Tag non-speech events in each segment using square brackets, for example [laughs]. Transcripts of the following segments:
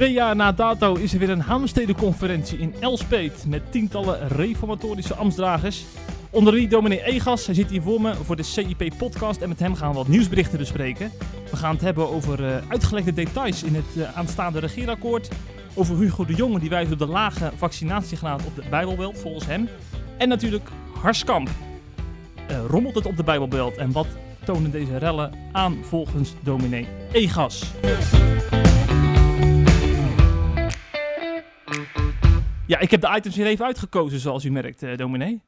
Twee jaar na dato is er weer een Haamstede-conferentie in Elspet met tientallen reformatorische ambtsdragers. Onder wie dominee Egas, hij zit hier voor me voor de CIP-podcast en met hem gaan we wat nieuwsberichten bespreken. We gaan het hebben over uh, uitgelekte details in het uh, aanstaande regeerakkoord, over Hugo de Jonge die wijst op de lage vaccinatiegraad op de Bijbelbelt volgens hem. En natuurlijk Harskamp. Uh, rommelt het op de Bijbelbelt en wat tonen deze rellen aan volgens dominee Egas? Ja, ik heb de items hier even uitgekozen, zoals u merkt, uh, dominee.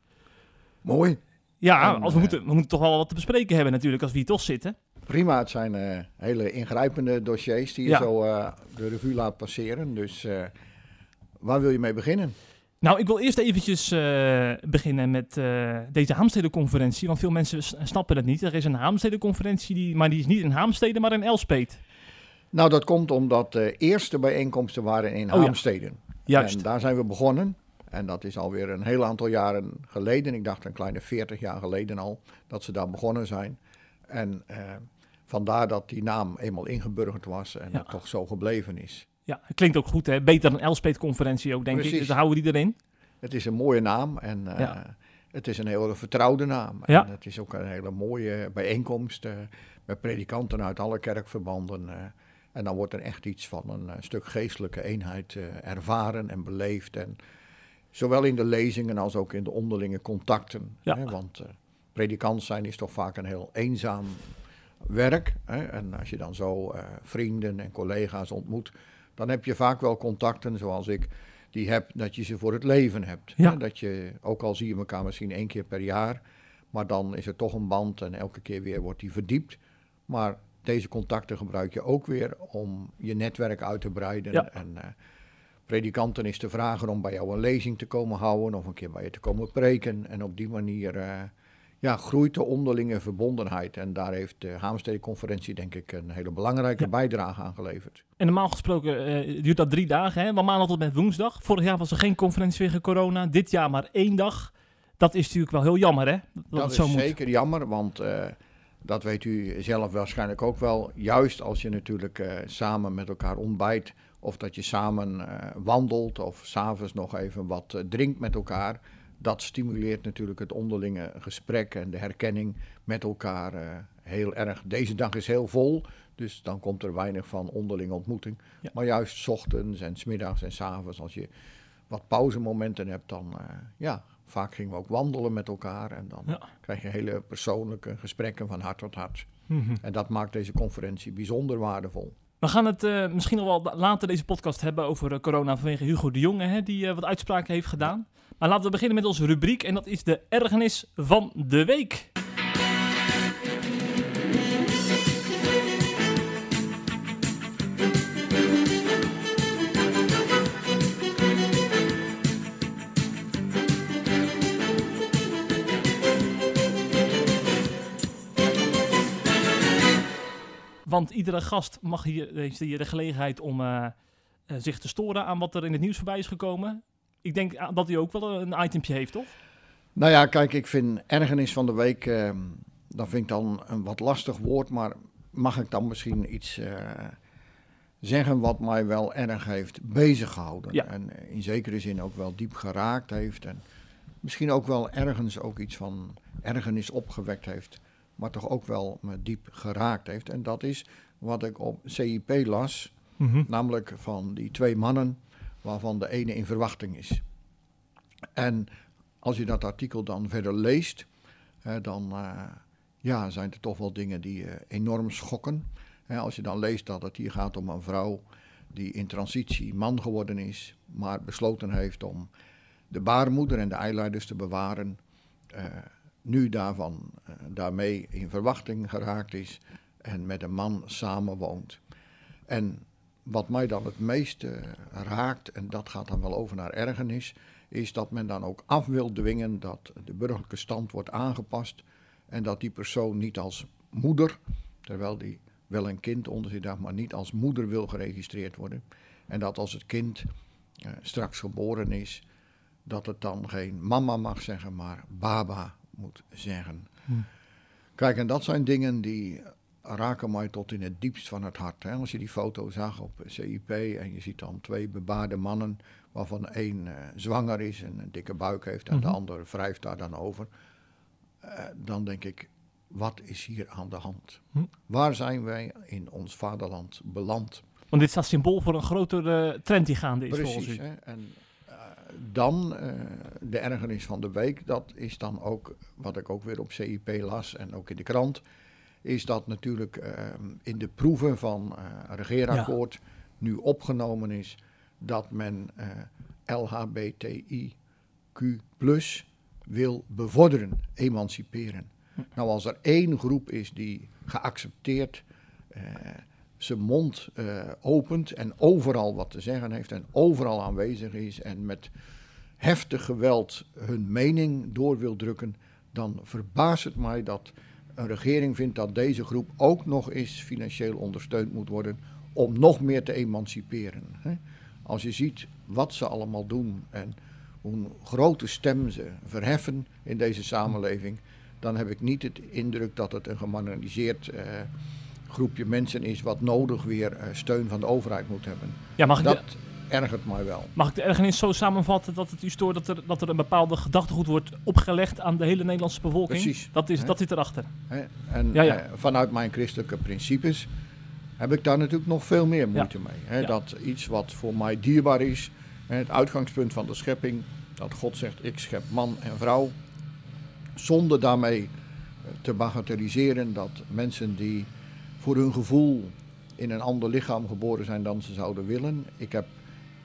Mooi. Ja, als we, moeten, we moeten toch wel wat te bespreken hebben natuurlijk, als we hier toch zitten. Prima, het zijn uh, hele ingrijpende dossiers die je ja. zo uh, de revue laat passeren. Dus waar wil je mee beginnen? Nou, ik wil eerst eventjes beginnen met deze Haamstede-conferentie, want veel mensen snappen het niet. Er is een Haamstede-conferentie, die, maar die is niet in Haamstede, maar in Elspet. Nou, dat komt omdat de eerste bijeenkomsten waren in oh, Haamstede. Ja. Juist. En daar zijn we begonnen. En dat is alweer een heel aantal jaren geleden. Ik dacht een kleine 40 jaar geleden al dat ze daar begonnen zijn. En eh, vandaar dat die naam eenmaal ingeburgerd was en ja. het toch zo gebleven is. Ja, het klinkt ook goed, hè? Beter dan Elspet-conferentie ook, denk Precies. ik. Dus houden we die erin. Het is een mooie naam en uh, ja. het is een hele vertrouwde naam. Ja. En het is ook een hele mooie bijeenkomst uh, met predikanten uit alle kerkverbanden. En dan wordt er echt iets van een, uh, stuk geestelijke eenheid uh, ervaren en beleefd. En zowel in de lezingen als ook in de onderlinge contacten. Ja. Hè, want uh, predikant zijn is toch vaak een heel eenzaam werk. Hè, en als je dan zo vrienden en collega's ontmoet, dan heb je vaak wel contacten zoals ik die heb, dat je ze voor het leven hebt. Ja. Hè, dat je, ook al zie je elkaar misschien één keer per jaar, maar dan is er toch een band en elke keer weer wordt die verdiept. Maar deze contacten gebruik je ook weer om je netwerk uit te breiden. Ja. En uh, predikanten is te vragen om bij jou een lezing te komen houden of een keer bij je te komen preken. En op die manier uh, ja, groeit de onderlinge verbondenheid. En daar heeft de Haamstede-conferentie denk ik een hele belangrijke ja. bijdrage aan geleverd. En normaal gesproken uh, duurt dat drie dagen, hè? van maandag tot met woensdag. Vorig jaar was er geen conferentie wegen corona, dit jaar maar één dag. Dat is natuurlijk wel heel jammer, hè? Dat, dat is zo zeker moet. jammer, want dat weet u zelf waarschijnlijk ook wel. Juist als je natuurlijk uh, samen met elkaar ontbijt. Of dat je samen uh, wandelt. Of s'avonds nog even wat uh, drinkt met elkaar. Dat stimuleert natuurlijk het onderlinge gesprek en de herkenning met elkaar heel erg. Deze dag is heel vol. Dus dan komt er weinig van onderlinge ontmoeting. Ja. Maar juist s ochtends en s middags en s avonds. Als je wat pauzemomenten hebt, dan ja, Vaak gingen we ook wandelen met elkaar en dan ja. krijg je hele persoonlijke gesprekken van hart tot hart. Mm -hmm. En dat maakt deze conferentie bijzonder waardevol. We gaan het uh, misschien nog wel later deze podcast hebben over uh, corona vanwege Hugo de Jonge, hè, die uh, wat uitspraken heeft gedaan. Maar laten we beginnen met onze rubriek en dat is de ergernis van de week. Want iedere gast mag hier, heeft hier de gelegenheid om uh, uh, zich te storen aan wat er in het nieuws voorbij is gekomen. Ik denk dat hij ook wel een itempje heeft, toch? Nou ja, kijk, ik vind ergernis van de week, uh, dat vind ik dan een wat lastig woord, maar mag ik dan misschien iets zeggen wat mij wel erg heeft bezig gehouden. Ja. En in zekere zin ook wel diep geraakt heeft en misschien ook wel ergens ook iets van ergernis opgewekt heeft maar toch ook wel me diep geraakt heeft. En dat is wat ik op CIP las, mm -hmm. namelijk van die twee mannen, waarvan de ene in verwachting is. En als je dat artikel dan verder leest, hè, dan uh, ja, zijn er toch wel dingen die uh, enorm schokken. Hè, als je dan leest dat het hier gaat om een vrouw die in transitie man geworden is, maar besloten heeft om de baarmoeder en de eileiders te bewaren. Uh, nu daarvan, uh, daarmee in verwachting geraakt is en met een man samenwoont. En wat mij dan het meeste raakt, en dat gaat dan wel over naar ergernis, is dat men dan ook af wil dwingen dat de burgerlijke stand wordt aangepast en dat die persoon niet als moeder, terwijl die wel een kind onder zich draagt, maar niet als moeder wil geregistreerd worden. En dat als het kind uh, straks geboren is, dat het dan geen mama mag zeggen, maar baba moet zeggen. Hm. Kijk, en dat zijn dingen die raken mij tot in het diepst van het hart. Hè. Als je die foto zag op CIP en je ziet dan twee bebaarde mannen, waarvan één uh, zwanger is en een dikke buik heeft en de Mhm. ander wrijft daar dan over. Eh, dan denk ik, wat is hier aan de hand? Hm. Waar zijn wij in ons vaderland beland? Want dit staat symbool voor een grotere trend die gaande is volgens Precies. u. Hè? En eh, dan eh, de ergernis van de week, dat is dan ook wat ik ook weer op CIP las en ook in de krant, is dat natuurlijk eh, in de proeven van eh regeerakkoord nu opgenomen is dat men eh LHBTIQ wil bevorderen, emanciperen. Nou, als er één groep is die geaccepteerd zijn mond eh, opent en overal wat te zeggen heeft en overal aanwezig is en met heftig geweld hun mening door wil drukken, dan verbaast het mij dat een regering vindt dat deze groep ook nog eens financieel ondersteund moet worden om nog meer te emanciperen. Hè. Als je ziet wat ze allemaal doen en hoe grote stem ze verheffen in deze samenleving, dan heb ik niet het indruk dat het een gemarginaliseerd eh, groepje mensen is wat nodig weer eh, steun van de overheid moet hebben. Ja, mag ik, de, Dat ergert mij wel. mag ik de ergernis zo samenvatten dat het u stoort dat er, dat er een bepaalde gedachtegoed wordt opgelegd aan de hele Nederlandse bevolking? Precies. Dat, is, dat zit erachter. Hè? En Ja, ja. eh, vanuit mijn christelijke principes heb ik daar natuurlijk nog veel meer moeite mee. Dat iets wat voor mij dierbaar is, het uitgangspunt van de schepping, dat God zegt ik schep man en vrouw, zonder daarmee eh, te bagatelliseren dat mensen die voor hun gevoel in een ander lichaam geboren zijn dan ze zouden willen. Ik heb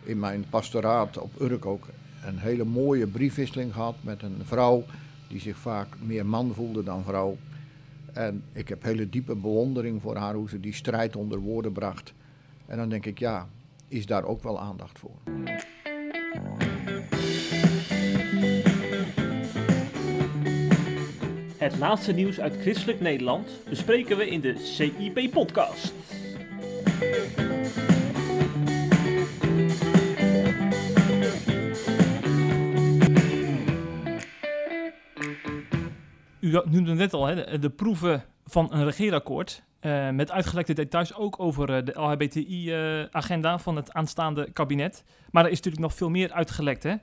in mijn pastoraat op Urk ook een hele mooie briefwisseling gehad met een vrouw die zich vaak meer man voelde dan vrouw. En ik heb hele diepe bewondering voor haar hoe ze die strijd onder woorden bracht. En dan denk ik, ja, is daar ook wel aandacht voor. Het laatste nieuws uit christelijk Nederland bespreken we in de CIP-podcast. U noemde net al hè, de, proeven van een regeerakkoord. eh, met uitgelekte details ook over eh, de LHBTI-agenda van het aanstaande kabinet. Maar er is natuurlijk nog veel meer uitgelekt. Hè?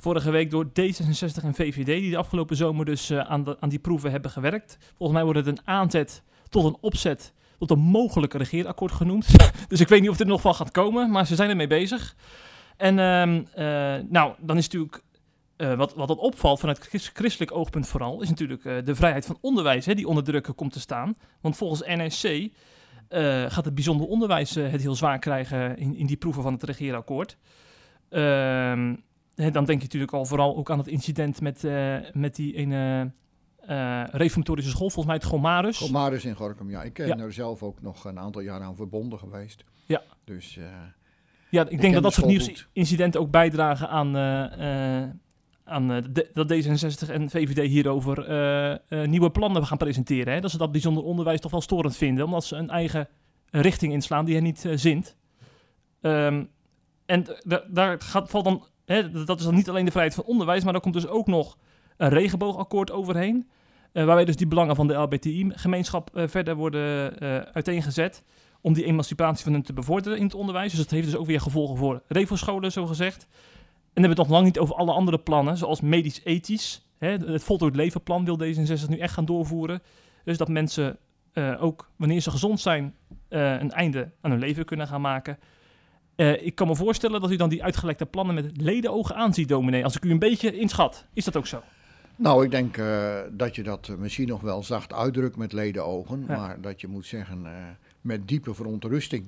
Vorige week door D66 en VVD, die de afgelopen zomer dus eh, aan, aan die proeven hebben gewerkt. Volgens mij wordt het een aanzet tot een opzet tot een mogelijk regeerakkoord genoemd. [laughs] dus ik weet niet of er nog van gaat komen, maar ze zijn ermee bezig. En ehm, eh, nou, dan is natuurlijk eh, wat, wat dat opvalt vanuit christ- christelijk oogpunt vooral, is natuurlijk de vrijheid van onderwijs hè, die onder druk komt te staan. Want volgens NSC gaat het bijzonder onderwijs het heel zwaar krijgen in, in die proeven van het regeerakkoord. Ehm, dan denk je natuurlijk al vooral ook aan het incident met, eh, met die ene eh, reformatorische school, volgens mij het Gomarus. Gomarus in Gorkum, ja. Ik ben Ja. er zelf ook nog een aantal jaar aan verbonden geweest. Ja. Dus eh, Ja, ik denk dat dat soort nieuwsincidenten ook bijdragen aan, aan de- dat D66 en VVD hierover eh, nieuwe plannen gaan presenteren. Hè? Dat ze dat bijzonder onderwijs toch wel storend vinden, omdat ze een eigen richting inslaan die hen niet eh, zint. Ehm, en daar gaat, valt dan, hè, dat is dan niet alleen de vrijheid van onderwijs, maar daar komt dus ook nog een regenboogakkoord overheen. eh, waarbij dus die belangen van de LBTI-gemeenschap eh, verder worden eh, uiteengezet om die emancipatie van hen te bevorderen in het onderwijs. Dus dat heeft dus ook weer gevolgen voor REVO-scholen, zo gezegd. En dan hebben we het nog lang niet over alle andere plannen, zoals medisch-ethisch. Het voltooid levenplan wil D66 nu echt gaan doorvoeren. Dus dat mensen ook, wanneer ze gezond zijn, een einde aan hun leven kunnen gaan maken. Eh, ik kan me voorstellen dat u dan die uitgelekte plannen met ledenogen aanziet, dominee. Als ik u een beetje inschat, is dat ook zo? Nou, ik denk eh, dat je dat eh, misschien nog wel zacht uitdrukt met ledenogen, Ja. maar dat je moet zeggen met diepe verontrusting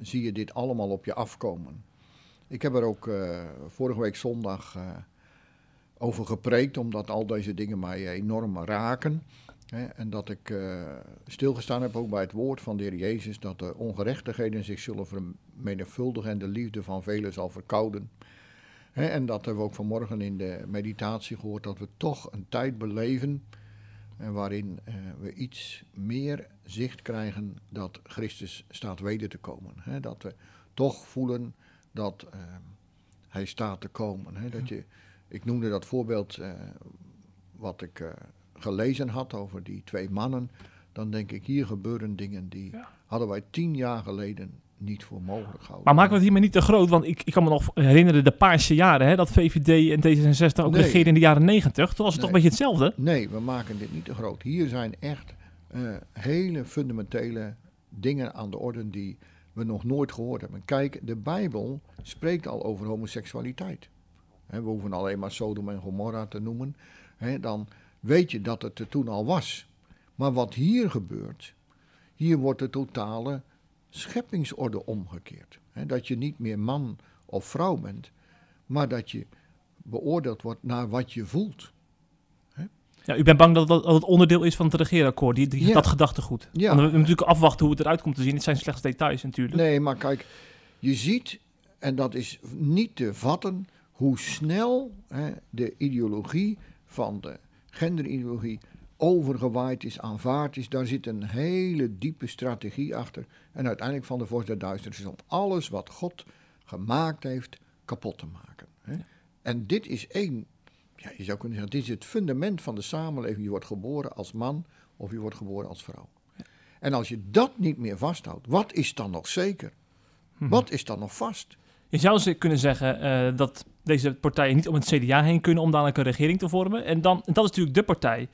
zie je dit allemaal op je afkomen. Ik heb er ook vorige week zondag over gepreekt, omdat al deze dingen mij enorm raken. En dat ik eh, stilgestaan heb ook bij het woord van de Heer Jezus, dat de ongerechtigheden zich zullen vermenigvuldigen en de liefde van velen zal verkouden. En dat hebben we ook vanmorgen in de meditatie gehoord, dat we toch een tijd beleven eh, waarin eh, we iets meer zicht krijgen dat Christus staat weder te komen. Dat we toch voelen dat Hij staat te komen. Dat je, ik noemde dat voorbeeld wat ik gelezen had over die twee mannen. dan denk ik, hier gebeuren dingen die Ja. hadden wij tien jaar geleden niet voor mogelijk gehouden. Maar maken we het hiermee niet te groot? Want ik, ik kan me nog herinneren de paarse jaren, hè, dat VVD en D66 ook Nee. regeerden in de jaren 90. Toen was het toch een beetje hetzelfde? Nee, we maken dit niet te groot. Hier zijn echt eh, hele fundamentele dingen aan de orde die we nog nooit gehoord hebben. Kijk, de Bijbel spreekt al over homoseksualiteit. We hoeven alleen maar Sodom en Gomorra te noemen. Hè, dan weet je dat het er toen al was. Maar wat hier gebeurt, hier wordt de totale scheppingsorde omgekeerd. Dat je niet meer man of vrouw bent, maar dat je beoordeeld wordt naar wat je voelt. Ja, u bent bang dat dat, dat het onderdeel is van het regeerakkoord, die, die, Ja. dat gedachtegoed. Ja. Want we moeten natuurlijk afwachten hoe het eruit komt te zien. Het zijn slechts details natuurlijk. Nee, maar kijk, je ziet, en dat is niet te vatten, hoe snel hè, de ideologie van de genderideologie overgewaaid is, aanvaard is. Daar zit een hele diepe strategie achter. En uiteindelijk van de vorst der duisternis is om alles wat God gemaakt heeft kapot te maken. Hè. En dit is één, ja, je zou kunnen zeggen, dit is het fundament van de samenleving. Je wordt geboren als man of je wordt geboren als vrouw. En als je dat niet meer vasthoudt, wat is dan nog zeker? Wat is dan nog vast? Je zou ze kunnen zeggen eh, dat deze partijen niet om het CDA heen kunnen om dadelijk een regering te vormen. En dan, en dat is natuurlijk de partij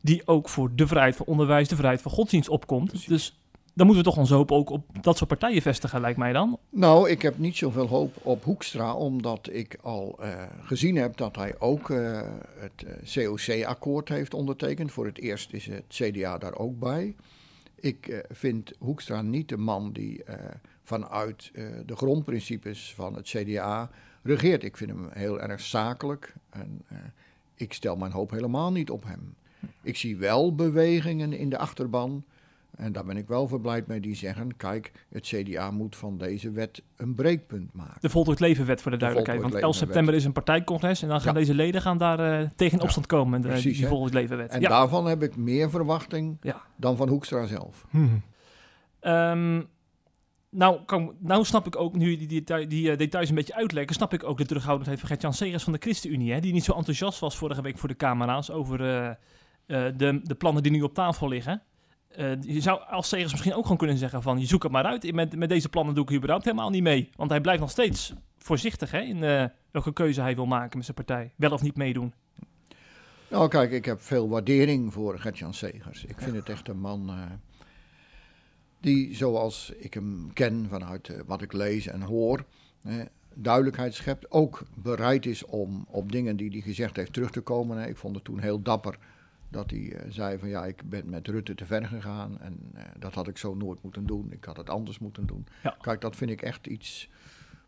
die ook voor de vrijheid van onderwijs, de vrijheid van godsdienst opkomt. Precies. Dus dan moeten we toch onze hoop ook op dat soort partijen vestigen, lijkt mij dan. Nou, ik heb niet zoveel hoop op Hoekstra, omdat ik al eh, gezien heb dat hij ook eh, het COC-akkoord heeft ondertekend. Voor het eerst is het CDA daar ook bij. Ik eh, vind Hoekstra niet de man die eh, vanuit eh, de grondprincipes van het CDA regeert. Ik vind hem heel erg zakelijk en eh, ik stel mijn hoop helemaal niet op hem. Ik zie wel bewegingen in de achterban. En daar ben ik wel verblijd mee die zeggen: kijk, het CDA moet van deze wet een breekpunt maken. De Voltooid Levenwet voor de duidelijkheid. Want Voltooid 11 september is een partijcongres en dan gaan Ja. deze leden gaan daar eh, tegen Ja, opstand komen. De, precies, die. Voltooid Levenwet. En ja. daarvan heb ik meer verwachting dan van Hoekstra zelf. Ehm, nou, nou snap ik ook, nu die, die eh, details een beetje uitleggen, snap ik ook de terughoudendheid van Gert-Jan Segers van de ChristenUnie. Hè, die niet zo enthousiast was vorige week voor de camera's over eh, eh, de, de plannen die nu op tafel liggen. Je zou als Segers misschien ook gewoon kunnen zeggen van, je zoekt het maar uit. Met, met deze plannen doe ik überhaupt helemaal niet mee. Want hij blijft nog steeds voorzichtig hè, in welke keuze hij wil maken met zijn partij. Wel of niet meedoen. Nou, kijk, ik heb veel waardering voor Gert-Jan Segers. Ik vind het echt een man die, zoals ik hem ken vanuit eh, wat ik lees en hoor, duidelijkheid schept. Ook bereid is om op dingen die hij gezegd heeft terug te komen. Ik vond het toen heel dapper dat hij eh, zei van ja, ik ben met Rutte te ver gegaan en eh, dat had ik zo nooit moeten doen. Ik had het anders moeten doen. Ja. Kijk, dat vind ik echt iets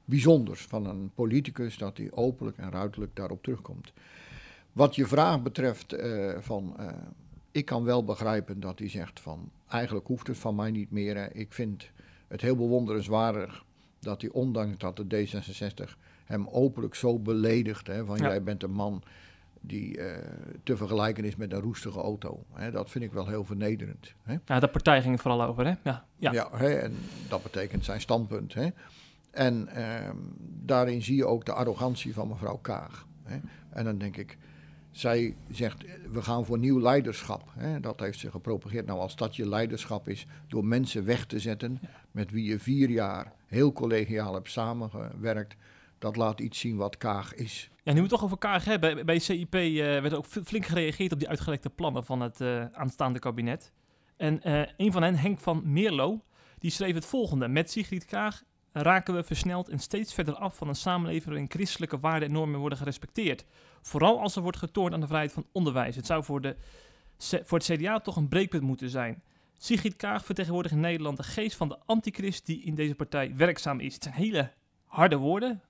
bijzonders van een politicus dat hij openlijk en ruidelijk daarop terugkomt. Wat je vraag betreft, van, ik kan wel begrijpen dat hij zegt van, eigenlijk hoeft het van mij niet meer. hè. Ik vind het heel bewonderenswaardig dat hij, ondanks dat de D66 hem openlijk zo beledigt, hè, van Ja. jij bent een man die eh, te vergelijken is met een roestige auto. Hè, dat vind ik wel heel vernederend. Hè. Ja, de partij ging het vooral over, hè? Ja, ja. Ja, hè, en dat betekent zijn standpunt. Hè. En ehm, daarin zie je ook de arrogantie van mevrouw Kaag. Hè. En dan denk ik, zij zegt, we gaan voor nieuw leiderschap. Hè. Dat heeft ze gepropageerd. Nou, als dat je leiderschap is, door mensen weg te zetten met wie je vier jaar heel collegiaal hebt samengewerkt, dat laat iets zien wat Kaag is. Ja, nu we het toch over Kaag hebben. Bij, CIP eh, werd ook flink gereageerd op die uitgelekte plannen van het eh, aanstaande kabinet. En eh, een van hen, Henk van Meerlo, die schreef het volgende. Met Sigrid Kaag raken we versneld en steeds verder af van een samenleving waarin christelijke waarden en normen worden gerespecteerd. Vooral als er wordt getoond aan de vrijheid van onderwijs. Het zou voor, de, voor het CDA toch een breekpunt moeten zijn. Sigrid Kaag vertegenwoordigt in Nederland de geest van de antichrist die in deze partij werkzaam is. Het zijn hele harde woorden,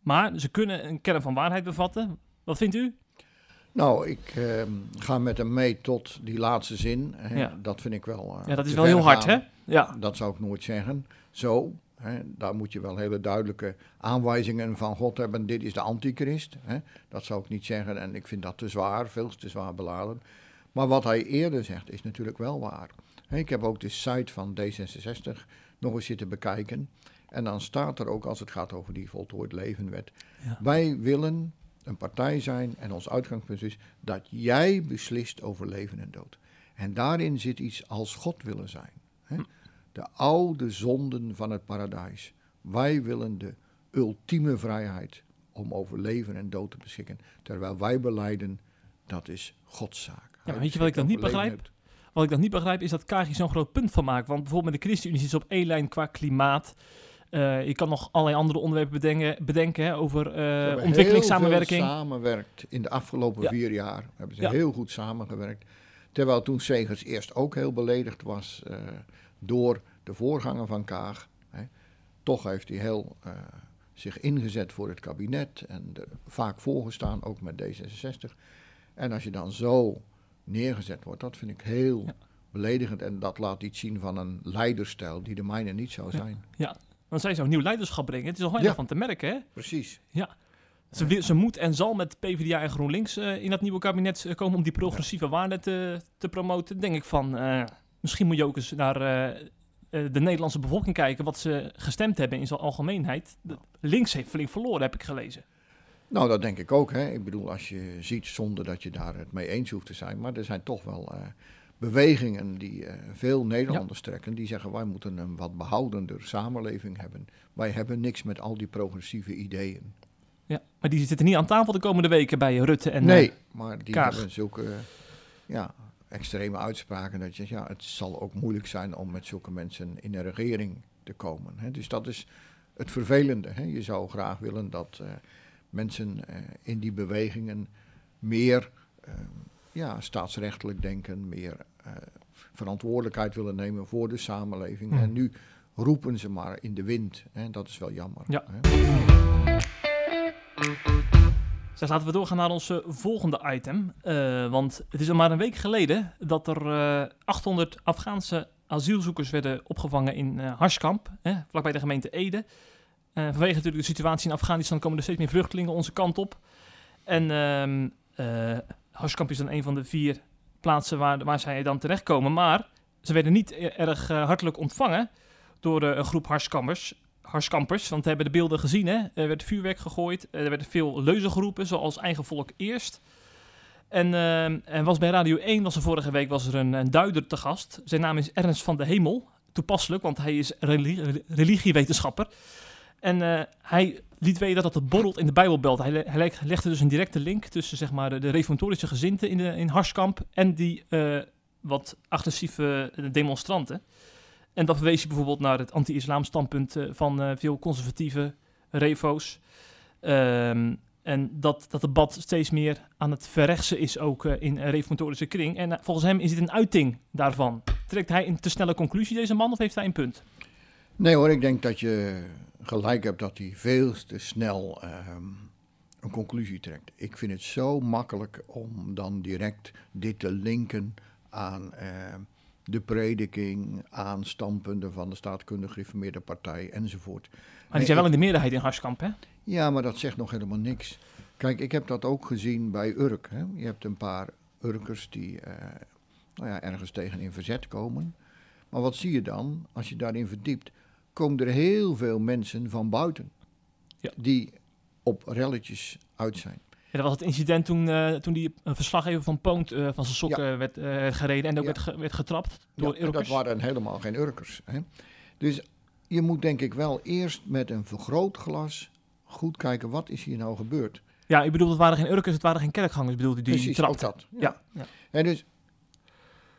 maar ze kunnen een kern van waarheid bevatten. Wat vindt u? Nou, ik ehm, ga met hem mee tot die laatste zin. Hè. Ja. Dat vind ik wel. eh, Ja, dat is wel heel hard, hè? Ja. Dat zou ik nooit zeggen. Zo, daar moet je wel hele duidelijke aanwijzingen van God hebben. Dit is de antichrist. Dat zou ik niet zeggen en ik vind dat te zwaar, veel te zwaar beladen. Maar wat hij eerder zegt is natuurlijk wel waar. Ik heb ook de site van D66 nog eens zitten bekijken. En dan staat er ook, als het gaat over die voltooid levenwet. Ja. Wij willen een partij zijn en ons uitgangspunt is dat jij beslist over leven en dood. En daarin zit iets als God willen zijn. Hm. De oude zonden van het paradijs. Wij willen de ultieme vrijheid om over leven en dood te beschikken. Terwijl wij beleiden, dat is Gods zaak. Hij weet je wat ik dan niet begrijp? Wat ik dan niet begrijp is dat KG zo'n groot punt van maakt. Want bijvoorbeeld met de ChristenUnie zit ze op één lijn qua klimaat. Eh, je kan nog allerlei andere onderwerpen bedenken, bedenken hè, over hebben ontwikkelingssamenwerking. heel veel samenwerkt in de afgelopen Ja. vier jaar. Hebben ze Ja. heel goed samengewerkt. Terwijl toen Segers eerst ook heel beledigd was eh, door de voorganger van Kaag. Hè. Toch heeft hij heel eh, zich ingezet voor het kabinet en vaak voorgestaan, ook met D66. En als je dan zo neergezet wordt, dat vind ik heel Ja. beledigend. En dat laat iets zien van een leiderstijl die de mijne niet zou Ja. zijn. Want zij zou nieuw leiderschap brengen. Het is al heel Ja. van te merken. Hè? Precies. Ze, wil- ze moet en zal met PvdA en GroenLinks eh, in dat nieuwe kabinet eh, komen om die progressieve waarden te, te promoten. Denk ik van, misschien moet je ook eens naar eh, eh, de Nederlandse bevolking kijken wat ze gestemd hebben in zijn algemeenheid. De- links heeft flink verloren, heb ik gelezen. Nou, dat denk ik ook. Hè. Ik bedoel, als je ziet zonder dat je daar het mee eens hoeft te zijn. Maar er zijn toch wel eh, bewegingen die veel Nederlanders trekken. Die zeggen wij moeten een wat behoudender samenleving hebben. Wij hebben niks met al die progressieve ideeën. Ja, maar die zitten niet aan tafel de komende weken bij Rutte en nee, maar die Kaag. hebben zulke ja, extreme uitspraken. Dat je ja, het zal ook moeilijk zijn om met zulke mensen in een regering te komen. Hè. Dus dat is het vervelende. Hè. Je zou graag willen dat eh, mensen eh, in die bewegingen meer eh, ja, staatsrechtelijk denken, meer verantwoordelijkheid willen nemen voor de samenleving. Mhm. En nu roepen ze maar in de wind. Hè. Dat is wel jammer. Ja. Hè. Dus laten we doorgaan naar ons eh, volgende item. Eh, want het is al maar een week geleden dat er eh, 800 Afghaanse asielzoekers werden opgevangen in eh Harskamp, hè, vlakbij de gemeente Ede. Vanwege natuurlijk de situatie in Afghanistan komen er steeds meer vluchtelingen onze kant op. En ehm eh, Harskamp is dan een van de vier plaatsen waar, waar zij dan terechtkomen. Maar ze werden niet erg hartelijk ontvangen door een groep Harskammers. Harskampers, want we hebben de beelden gezien. Hè? Er werd vuurwerk gegooid, er werden veel leuzen geroepen, zoals eigen volk eerst. En, ehm, en was bij Radio 1, was vorige week was er een, een duider te gast. Zijn naam is Ernst van de Hemel. Toepasselijk, want hij is reli- religiewetenschapper. En eh, hij liet weten dat het borrelt in de Bijbelbelt. Hij, hij leg- legde dus een directe link tussen zeg maar, de, reformatorische gezinten in, de, in Harskamp en die eh, wat agressieve demonstranten. En dan verwees hij bijvoorbeeld naar het anti-islam standpunt eh, van eh, veel conservatieve refo's. Ehm, en dat dat debat steeds meer aan het verrechtsen is ook eh, in een reformatorische kring. En volgens hem is dit een uiting daarvan. Trekt hij een te snelle conclusie, deze man, of heeft hij een punt? Nee hoor, ik denk dat je gelijk hebt dat hij veel te snel ehm, een conclusie trekt. Ik vind het zo makkelijk om dan direct dit te linken aan ehm, de prediking, aan standpunten van de staatkundige gereformeerde partij enzovoort. Maar die zijn wel in de meerderheid in Harskamp, hè? Ja, maar dat zegt nog helemaal niks. Kijk, ik heb dat ook gezien bij Urk. Hè. Je hebt een paar Urkers die eh, nou ja, ergens tegen in verzet komen. Maar wat zie je dan? Als je daarin verdiept, komen er heel veel mensen van buiten. Ja. Die op relletjes uit zijn. Ja, dat was het incident toen, eh, toen die een verslaggever van Poont eh, van zijn sokken werd eh, gereden en ook Ja. werd, ge- werd getrapt door Ja, dat waren helemaal geen Urkers. Hè. Dus je moet denk ik wel eerst met een vergrootglas goed kijken, wat is hier nou gebeurd? Ja, ik bedoel, het waren geen Urkers, het waren geen kerkgangers, bedoelde die, die Precies, ook trapten. dat. Ja, ja. En dus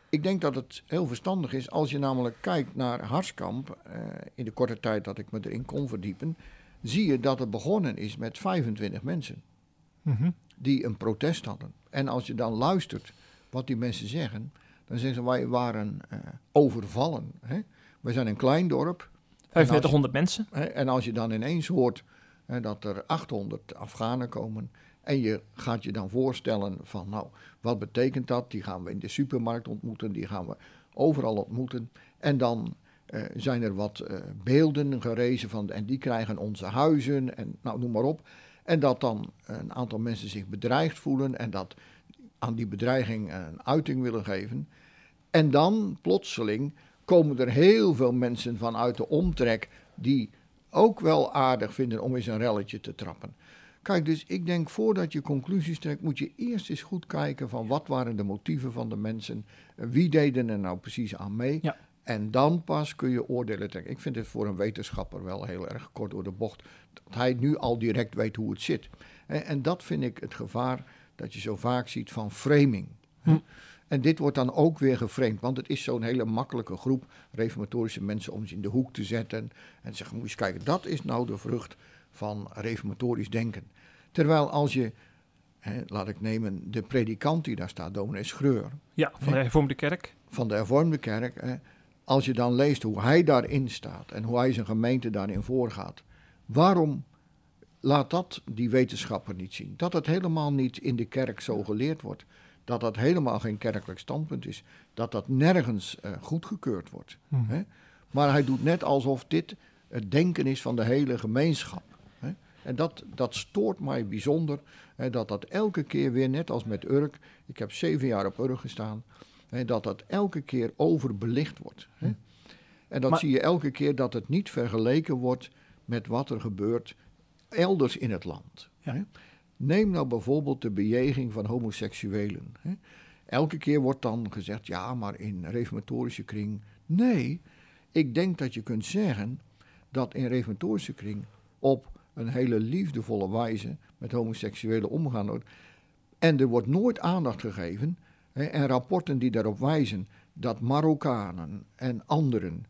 ik denk dat het heel verstandig is als je namelijk kijkt naar Harskamp, eh, in de korte tijd dat ik me erin kon verdiepen, zie je dat het begonnen is met 25 mensen Mhm. die een protest hadden. En als je dan luistert wat die mensen zeggen, dan zeggen ze wij waren eh, overvallen. Hè? We zijn een klein dorp. 3500 mensen. Hè, En als je dan ineens hoort hè, dat er 800 Afghanen komen. En je gaat je dan voorstellen van, nou, wat betekent dat? Die gaan we in de supermarkt ontmoeten, die gaan we overal ontmoeten. En dan eh, zijn er wat eh, beelden gerezen van, en die krijgen onze huizen en nou, noem maar op. En dat dan een aantal mensen zich bedreigd voelen en dat aan die bedreiging een uiting willen geven. En dan plotseling komen er heel veel mensen vanuit de omtrek die ook wel aardig vinden om eens een relletje te trappen. Kijk, dus ik denk voordat je conclusies trekt, moet je eerst eens goed kijken van wat waren de motieven van de mensen, wie deden er nou precies aan mee. Ja. En dan pas kun je oordelen trekken. Ik vind het voor een wetenschapper wel heel erg kort door de bocht. Dat hij nu al direct weet hoe het zit. En, dat vind ik het gevaar dat je zo vaak ziet van framing. Hm. En dit wordt dan ook weer geframed, want het is zo'n hele makkelijke groep reformatorische mensen om ze in de hoek te zetten. En zeggen, moet je eens kijken, dat is nou de vrucht van reformatorisch denken. Terwijl als je, hè, laat ik nemen, de predikant die daar staat, dominee Schreur, Ja, van de hervormde kerk. van de hervormde kerk, hè, als je dan leest hoe hij daarin staat en hoe hij zijn gemeente daarin voorgaat, waarom laat dat die wetenschapper niet zien? Dat het helemaal niet in de kerk zo geleerd wordt, dat dat helemaal geen kerkelijk standpunt is, dat dat nergens eh, goedgekeurd wordt. Hm. Hè? Maar hij doet net alsof dit het denken is van de hele gemeenschap. Hè? En dat, dat stoort mij bijzonder, hè, dat dat elke keer weer, net als met Urk, ik heb zeven jaar op Urk gestaan, dat dat elke keer overbelicht wordt. Hè? En dat Maar- zie je elke keer dat het niet vergeleken wordt met wat er gebeurt elders in het land. Ja. Neem nou bijvoorbeeld de bejeging van homoseksuelen. Elke keer wordt dan gezegd, ja, maar in reformatorische kring. Nee, ik denk dat je kunt zeggen dat in reformatorische kring op een hele liefdevolle wijze met homoseksuelen omgaan wordt. En er wordt nooit aandacht gegeven. En rapporten die daarop wijzen dat Marokkanen en anderen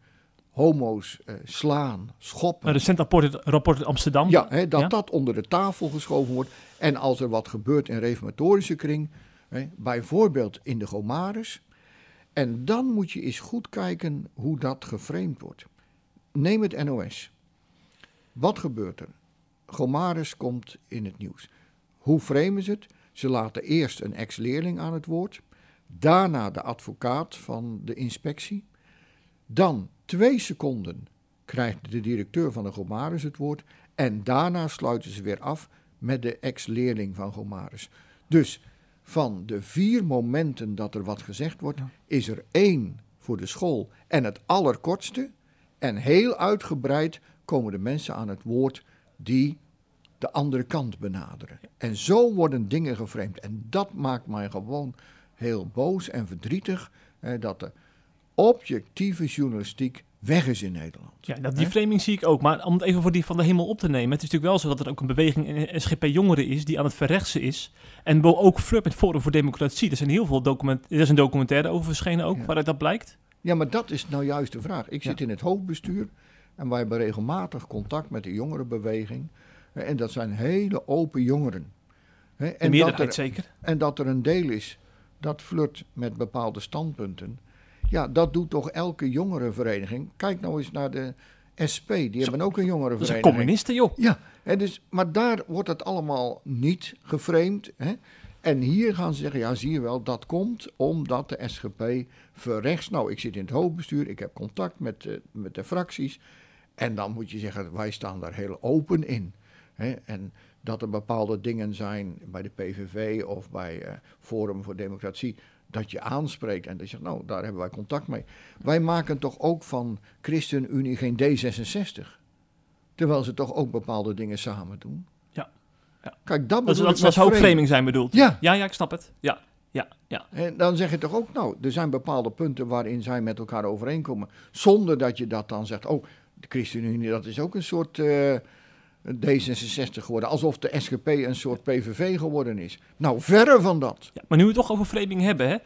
homo's eh, slaan, schoppen. Een recent rapport, rapport uit Amsterdam. Ja, hè, dat Ja? dat onder de tafel geschoven wordt. En als er wat gebeurt in reformatorische kring, hè, bijvoorbeeld in de Gomarus. En dan moet je eens goed kijken hoe dat geframed wordt. Neem het NOS. Wat gebeurt er? Gomarus komt in het nieuws. Hoe framen ze het? Ze laten eerst een ex-leerling aan het woord. Daarna de advocaat van de inspectie. Dan twee seconden krijgt de directeur van de Gomarus het woord. En daarna sluiten ze weer af met de ex-leerling van Gomarus. Dus van de vier momenten dat er wat gezegd wordt, is er één voor de school en het allerkortste. En heel uitgebreid komen de mensen aan het woord die de andere kant benaderen. En zo worden dingen geframed. En dat maakt mij gewoon heel boos en verdrietig hè, dat de objectieve journalistiek weg is in Nederland. Ja, dat, die framing zie ik ook. Maar om het even voor die van de hemel op te nemen. Het is natuurlijk wel zo dat er ook een beweging in SGP Jongeren is die aan het verrechtsen is. En ook flirt met Forum voor Democratie. Er zijn heel veel document, er is een documentaire over verschenen ook, Ja. waaruit dat blijkt. Ja, maar dat is nou juist de vraag. Ik zit Ja. in het hoofdbestuur en wij hebben regelmatig contact met de jongerenbeweging. En dat zijn hele open jongeren. De En dat, meerderheid er, zeker. en dat er een deel is dat flirt met bepaalde standpunten. Ja, dat doet toch elke jongerenvereniging. Kijk nou eens naar de SP, die hebben ook een Dat zijn jongerenvereniging. communisten, joh. Ja, hè, dus, maar daar wordt het allemaal niet geframed. Hè? En hier gaan ze zeggen, ja zie je wel, dat komt omdat de SGP verrechts... Nou, ik zit in het hoofdbestuur, ik heb contact met, de- met de fracties. En dan moet je zeggen, wij staan daar heel open in. Hè? En dat er bepaalde dingen zijn bij de PVV of bij eh, Forum voor Democratie... dat je aanspreekt en dat je zegt, nou, daar hebben wij contact mee. Wij maken toch ook van ChristenUnie geen D66... Terwijl ze toch ook bepaalde dingen samen doen. Ja. Ja. Kijk, dat Dat, dat, ik dat met zou ook framing. zijn bedoeld. Ja. ja, ja, ik snap het. Ja, ja, ja. En dan zeg je toch ook, nou, er zijn bepaalde punten waarin zij met elkaar overeenkomen. Zonder dat je dat dan zegt, oh, de ChristenUnie, dat is ook een soort eh, D66 geworden. Alsof de SGP een soort PVV geworden is. Nou, verre van dat. Ja, maar nu we het toch over framing hebben, hè,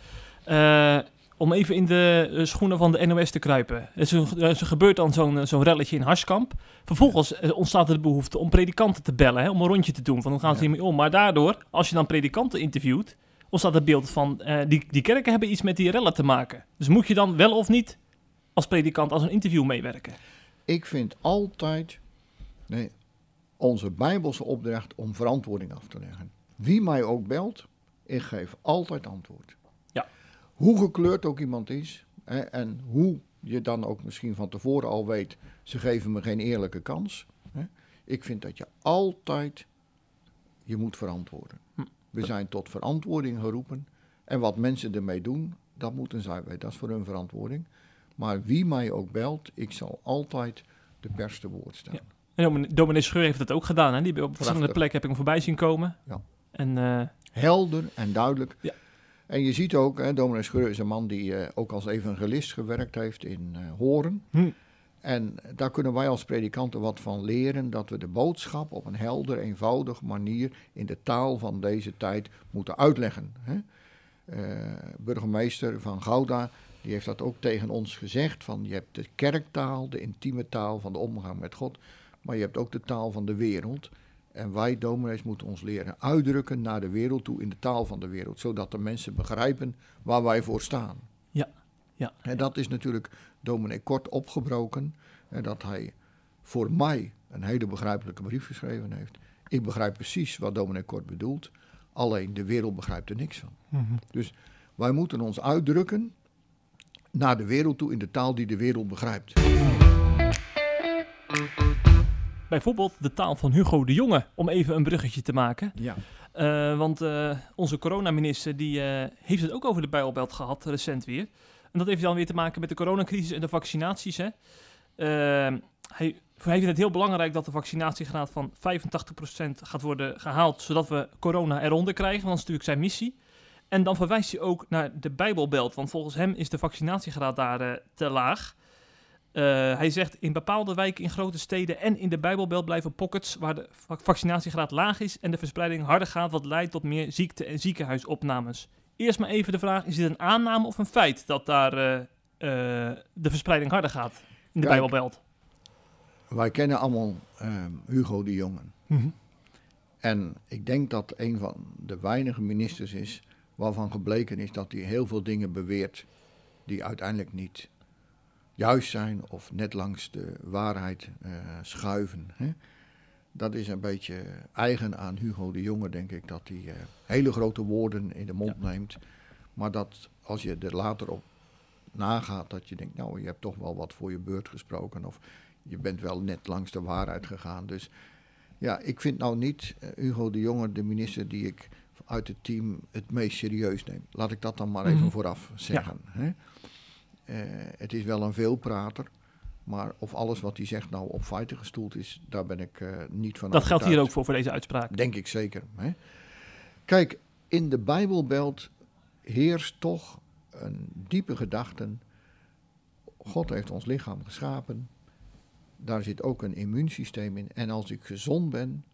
eh, om even in de eh, schoenen van de NOS te kruipen. Er, gebeurt dan zo'n eh, zo'n relletje in Harskamp. Vervolgens ontstaat er de behoefte om predikanten te bellen, hè, om een rondje te doen. Van hoe gaan ze hiermee om? Maar daardoor, als je dan predikanten interviewt, ontstaat het beeld van die, die kerken hebben iets met die rellen te maken. Dus moet je dan wel of niet als predikant als een interview meewerken? Ik vind altijd nee, onze Bijbelse opdracht om verantwoording af te leggen. Wie mij ook belt, ik geef altijd antwoord. Ja. Hoe gekleurd ook iemand is hè, en hoe je dan ook misschien van tevoren al weet, ze geven me geen eerlijke kans. Hè. Ik vind dat je altijd je moet verantwoorden. Hm. We zijn tot verantwoording geroepen en wat mensen ermee doen, dat moeten zij weten. Dat is voor hun verantwoording. Maar wie mij ook belt, ik zal altijd de pers te woord staan. Ja. En dominee- Scheur heeft dat ook gedaan. Hè? Die op verschillende plekken heb ik hem voorbij zien komen. Ja. En eh, Helder en duidelijk. Ja. En je ziet ook, hè, dominee Scheur is een man die eh, ook als evangelist gewerkt heeft in eh, Horen. hm, En daar kunnen wij als predikanten wat van leren, dat we de boodschap op een helder, eenvoudig manier in de taal van deze tijd moeten uitleggen. Hè? Burgemeester van Gouda, die heeft dat ook tegen ons gezegd, van je hebt de kerktaal, de intieme taal van de omgang met God, maar je hebt ook de taal van de wereld. En wij dominees moeten ons leren uitdrukken naar de wereld toe in de taal van de wereld, zodat de mensen begrijpen waar wij voor staan. Ja, ja. En dat is natuurlijk dominee Kort opgebroken, en dat hij voor mij een hele begrijpelijke brief geschreven heeft. Ik begrijp precies wat dominee Kort bedoelt, alleen de wereld begrijpt er niks van. mhm. Dus wij moeten ons uitdrukken naar de wereld toe in de taal die de wereld begrijpt. Bijvoorbeeld de taal van Hugo de Jonge, om even een bruggetje te maken. Ja. Eh, want eh, onze coronaminister die, eh, heeft het ook over de Bijbelbelt gehad, recent weer. En dat heeft dan weer te maken met de coronacrisis en de vaccinaties. Hè. Eh, hij, hij vindt het heel belangrijk dat de vaccinatiegraad van 85% gaat worden gehaald, zodat we corona eronder krijgen, want dat is natuurlijk zijn missie. En dan verwijst hij ook naar de Bijbelbelt, want volgens hem is de vaccinatiegraad daar te laag. Eh, hij zegt in bepaalde wijken in grote steden en in de Bijbelbelt blijven pockets waar de vac- vaccinatiegraad laag is en de verspreiding harder gaat, wat leidt tot meer ziekte- en ziekenhuisopnames. Eerst maar even de vraag, is dit een aanname of een feit dat daar eh, eh, de verspreiding harder gaat in de Kijk. Bijbelbelt? Wij kennen allemaal ehm, Hugo de Jonge. En ik denk dat een van de weinige ministers is waarvan gebleken is dat hij heel veel dingen beweert die uiteindelijk niet juist zijn of net langs de waarheid eh, schuiven. Hè? Dat is een beetje eigen aan Hugo de Jonge, denk ik, dat hij eh, hele grote woorden in de mond neemt. Maar dat als je er later op nagaat, dat je denkt, nou, je hebt toch wel wat voor je beurt gesproken. Of je bent wel net langs de waarheid gegaan. Dus ja, ik vind nou niet eh, Hugo de Jonge de minister die ik uit het team het meest serieus neem. Laat ik dat dan maar even Mhm. vooraf zeggen. Hè? Eh, het is wel een veelprater. Maar of alles wat hij zegt nou op feiten gestoeld is, daar ben ik eh, niet van Dat geldt hier ook voor, voor deze uitspraak. Denk ik zeker. Hè? Kijk, in de Bijbelbelt heerst toch een diepe gedachte. God heeft ons lichaam geschapen. Daar zit ook een immuunsysteem in. En als ik gezond ben,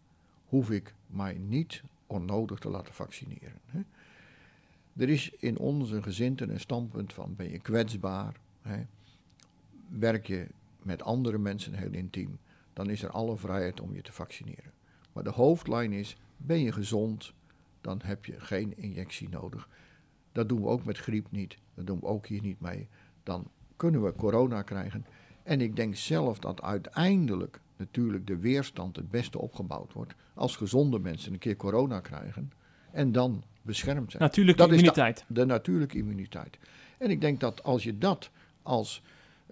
hoef ik mij niet onnodig te laten vaccineren. Hè? Er is in onze gezinten een standpunt van ben je kwetsbaar, hè? werk je met andere mensen heel intiem, dan is er alle vrijheid om je te vaccineren. Maar de hoofdlijn is, ben je gezond, dan heb je geen injectie nodig. Dat doen we ook met griep niet, dat doen we ook hier niet mee. Dan kunnen we corona krijgen. En ik denk zelf dat uiteindelijk natuurlijk de weerstand het beste opgebouwd wordt als gezonde mensen een keer corona krijgen en dan beschermd zijn. Natuurlijke Dat is de- immuniteit. De natuurlijke immuniteit. En ik denk dat als je dat als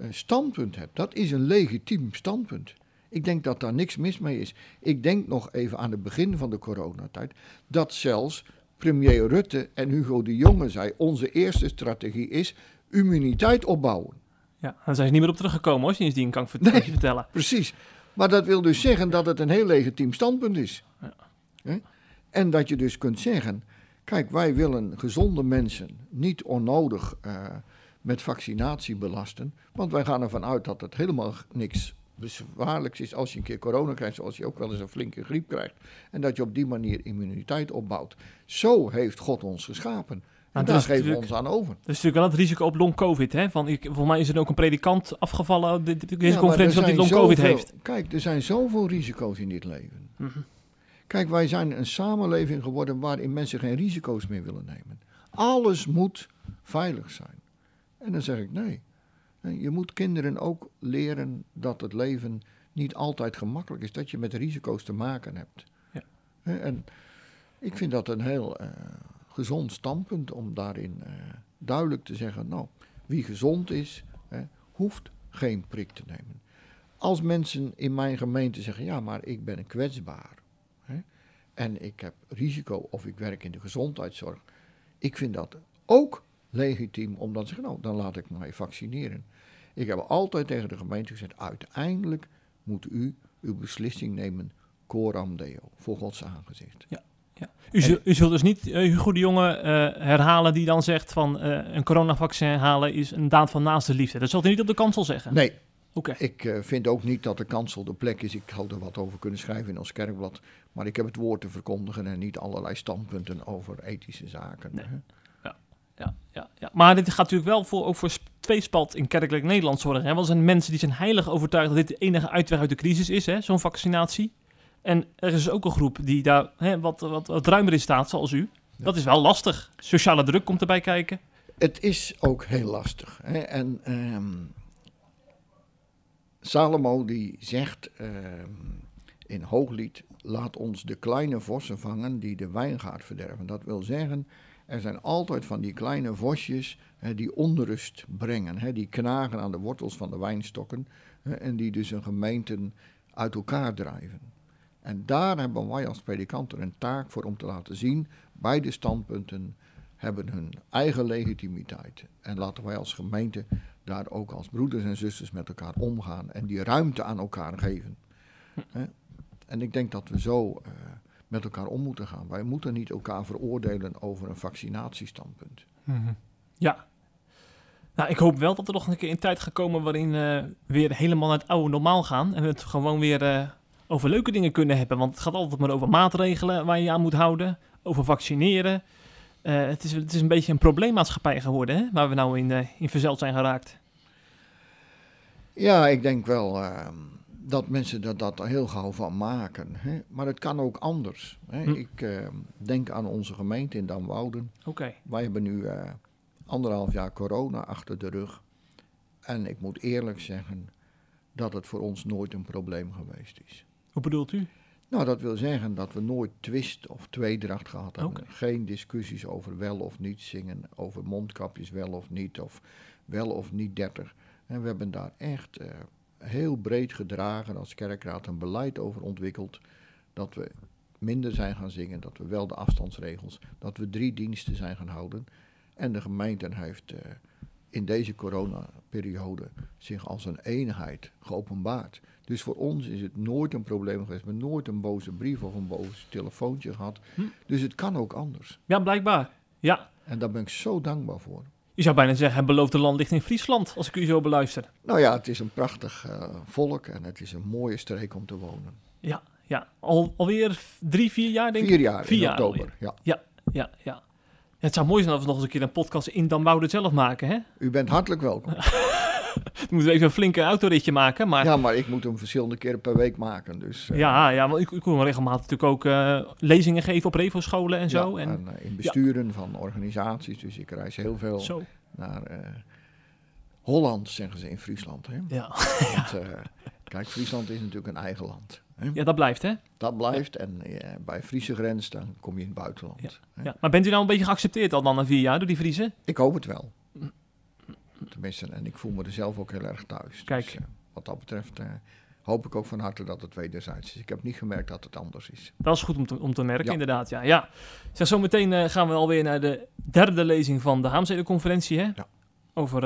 standpunt hebt, dat is een legitiem standpunt. Ik denk dat daar niks mis mee is. Ik denk nog even aan het begin van de coronatijd, dat zelfs premier Rutte en Hugo de Jonge zei, onze eerste strategie is immuniteit opbouwen. Ja, daar zijn ze niet meer op teruggekomen hoor, sindsdien kan ik vert- je vertellen. Precies. Maar dat wil dus zeggen dat het een heel legitiem standpunt is. Ja. En dat je dus kunt zeggen, kijk, wij willen gezonde mensen niet onnodig eh, met vaccinatie belasten. Want wij gaan ervan uit dat het helemaal niks bezwaarlijks is als je een keer corona krijgt, zoals je ook wel eens een flinke griep krijgt. En dat je op die manier immuniteit opbouwt. Zo heeft God ons geschapen. En dat daar geven we ons aan over. Dat is natuurlijk wel het risico op long-covid. Hè? Van, ik, volgens mij is er ook een predikant afgevallen op de- deze Ja, conferentie er dat hij zijn long-covid heeft. Kijk, er zijn zoveel risico's in dit leven. Mhm. Kijk, wij zijn een samenleving geworden waarin mensen geen risico's meer willen nemen. Alles moet veilig zijn. En dan zeg ik nee. Je moet kinderen ook leren dat het leven niet altijd gemakkelijk is, dat je met risico's te maken hebt. Ja. En ik vind dat een heel eh, gezond standpunt om daarin eh, duidelijk te zeggen, nou, wie gezond is, hoeft geen prik te nemen. Als mensen in mijn gemeente zeggen, ja, maar ik ben kwetsbaar en ik heb risico of ik werk in de gezondheidszorg, ik vind dat ook legitiem om dan te zeggen, nou, dan laat ik mij vaccineren. Ik heb altijd tegen de gemeente gezegd, uiteindelijk moet u uw beslissing nemen coram deo, voor Gods aangezicht. Ja. U, zult, u zult dus niet uh, Hugo de Jonge uh, herhalen die dan zegt van uh, een coronavaccin halen is een daad van naaste liefde. Dat zult u niet op de kansel zeggen? Nee. Ik vind ook niet dat de kansel de plek is. Ik had er wat over kunnen schrijven in ons kerkblad. Maar ik heb het woord te verkondigen en niet allerlei standpunten over ethische zaken. Nee. Ja, ja, ja, ja. Maar dit gaat natuurlijk wel voor, ook voor tweespalt in kerkelijk Nederland zorgen. Hè? Want er zijn mensen die zijn heilig overtuigd dat dit de enige uitweg uit de crisis is, zo'n vaccinatie. En er is ook een groep die daar hè, wat, wat, wat ruimer in staat, zoals u. Dat is wel lastig. Sociale druk komt erbij kijken. Het is ook heel lastig. Hè? En um, Salomo die zegt um, in Hooglied, laat ons de kleine vossen vangen die de wijngaard verderven. Dat wil zeggen, er zijn altijd van die kleine vosjes die onrust brengen. Hè, die knagen aan de wortels van de wijnstokken en die dus een gemeente uit elkaar drijven. En daar hebben wij als predikanten een taak voor om te laten zien, beide standpunten hebben hun eigen legitimiteit. En laten wij als gemeente daar ook als broeders en zusters met elkaar omgaan en die ruimte aan elkaar geven. En ik denk dat we zo uh, met elkaar om moeten gaan. Wij moeten niet elkaar veroordelen over een vaccinatiestandpunt. Mm. Ja. Nou, ik hoop wel dat er nog een keer een tijd gaat komen waarin we uh, weer helemaal naar het oude normaal gaan. En we het gewoon weer uh, over leuke dingen kunnen hebben. Want het gaat altijd maar over maatregelen waar je je aan moet houden. Over vaccineren. Het, is, het is een beetje een probleemmaatschappij geworden, hè, waar we nou in, in verzeld zijn geraakt. Ja, ik denk wel ehm, dat mensen er dat heel gauw van maken. Hè? Maar het kan ook anders. Hè? Hm. Ik uh, denk aan onze gemeente in Damwouden. Oké. Wij hebben nu uh, anderhalf jaar corona achter de rug. En ik moet eerlijk zeggen dat het voor ons nooit een probleem geweest is. Hoe bedoelt u? Nou, dat wil zeggen dat we nooit twist of tweedracht gehad hebben. Geen discussies over wel of niet zingen, over mondkapjes wel of niet, of wel of niet 30. En we hebben daar echt uh, heel breed gedragen als kerkraad een beleid over ontwikkeld. Dat we minder zijn gaan zingen, dat we wel de afstandsregels, dat we drie diensten zijn gaan houden. En de gemeente heeft uh, in deze coronaperiode zich als een eenheid geopenbaard. Dus voor ons is het nooit een probleem geweest. We hebben nooit een boze brief of een boze telefoontje gehad. Hm. Dus het kan ook anders. Ja, blijkbaar. Ja. En daar ben ik zo dankbaar voor. Je zou bijna zeggen, het beloofde land ligt in Friesland, als ik u zo beluister. Nou ja, het is een prachtig uh, volk en het is een mooie streek om te wonen. Ja, ja. Al, alweer drie, vier jaar denk ik? Vier jaar vier in jaar oktober. Ja, ja, ja. Het zou mooi zijn als we nog eens een keer een podcast in Damwoude zelf maken, hè? U bent hartelijk welkom. [laughs] Moeten we even een flinke autoritje maken, maar... Ja, maar ik moet hem verschillende keren per week maken, dus... uh, Ja, ja, want ik, ik kon regelmatig natuurlijk ook uh, lezingen geven op Revo-scholen en zo. ja, en, en, uh, in besturen van organisaties, dus ik reis heel veel zo. naar Holland, zeggen ze in Friesland. Hè? Ja. Want, [laughs] eh, kijk, Friesland is natuurlijk een eigen land. Hè? ja, dat blijft, hè? Dat blijft en bij Friese grens, dan kom je in het buitenland. Ja. Maar bent u nou een beetje geaccepteerd al dan na vier jaar door die Friese? Ik hoop het wel. Tenminste, en ik voel me er zelf ook heel erg thuis. Kijk. Dus, eh, wat dat betreft eh, hoop ik ook van harte dat het wederzijds is. Ik heb niet gemerkt dat het anders is. Dat is goed om te, om te merken, Ja. inderdaad. Ja, ja. Zeg, zo meteen eh, gaan we alweer naar de derde lezing van de Haamstede-conferentie, hè? Ja. Over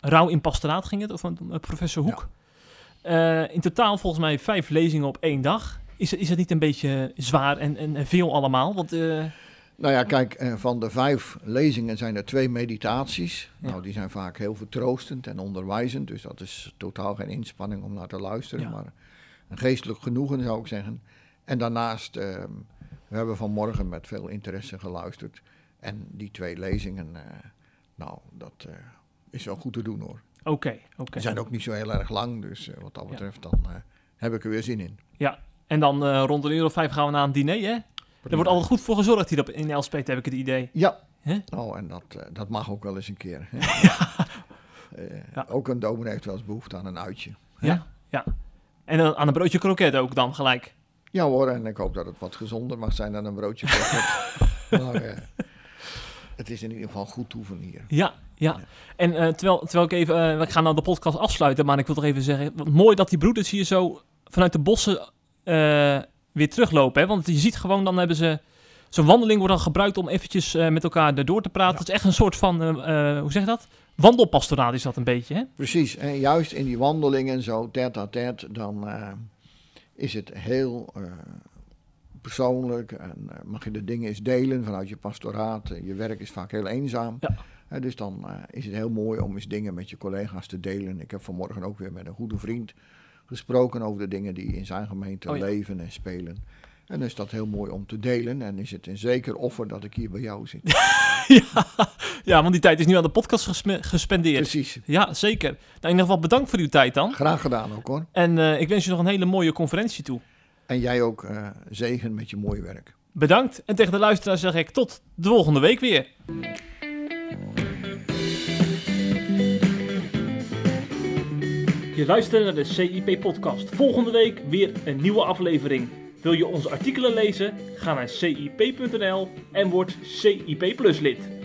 rouw in pastoraat ging het, of van professor Hoek. In totaal volgens mij vijf lezingen op één dag. Is, is het niet een beetje zwaar en, en, en veel allemaal? Want, Nou ja, kijk, eh, van de vijf lezingen zijn er twee meditaties. Ja. Nou, die zijn vaak heel vertroostend en onderwijzend. Dus dat is totaal geen inspanning om naar te luisteren. Ja. Maar een geestelijk genoegen zou ik zeggen. En daarnaast, eh, we hebben vanmorgen met veel interesse geluisterd. En die twee lezingen, eh, nou, dat eh, is wel goed te doen hoor. Oké, oké. Ze zijn ook niet zo heel erg lang. Dus wat dat Ja. betreft, dan heb ik er weer zin in. Ja, en dan rond een uur of vijf gaan we naar een diner, hè? Er wordt altijd goed voor gezorgd hier op, in Elspet, heb ik het idee. Ja. Nou, en dat, eh, dat mag ook wel eens een keer. Hè? [laughs] Eh, Ja. Ook een dominee heeft wel eens behoefte aan een uitje. hè? Ja, ja. En dan aan een broodje kroket ook dan gelijk. Ja hoor, en ik hoop dat het wat gezonder mag zijn dan een broodje kroket. [laughs] maar eh, het is in ieder geval goed toeven hier. Ja, ja. Ja. En terwijl, terwijl ik even, we gaan nou de podcast afsluiten, maar ik wil toch even zeggen, wat mooi dat die broeders hier zo vanuit de bossen weer teruglopen. Hè? Want je ziet gewoon, dan hebben ze, zo'n wandeling wordt dan gebruikt om eventjes uh, met elkaar erdoor te praten. Ja. Het is echt een soort van, uh, hoe zeg je dat? wandelpastoraat is dat een beetje, hè? Precies, en juist in die wandelingen, zo tête à tête, dan eh, is het heel eh, persoonlijk en eh, mag je de dingen eens delen vanuit je pastoraat. Eh, je werk is vaak heel eenzaam. Ja. Eh, dus dan eh, is het heel mooi om eens dingen met je collega's te delen. Ik heb vanmorgen ook weer met een goede vriend gesproken over de dingen die in zijn gemeente Oh ja. leven en spelen. En is dat heel mooi om te delen. En is het een zeker offer dat ik hier bij jou zit. [laughs] ja, ja, want die tijd is nu aan de podcast gespendeerd. Precies. Ja, zeker. Nou, in ieder geval bedankt voor uw tijd dan. Graag gedaan ook hoor. En eh, ik wens je nog een hele mooie conferentie toe. En jij ook eh, zegen met je mooie werk. Bedankt. En tegen de luisteraar zeg ik tot de volgende week weer. Je luistert naar de CIP-podcast. Volgende week weer een nieuwe aflevering. Wil je onze artikelen lezen? Ga naar cip.nl en word CIP Plus lid.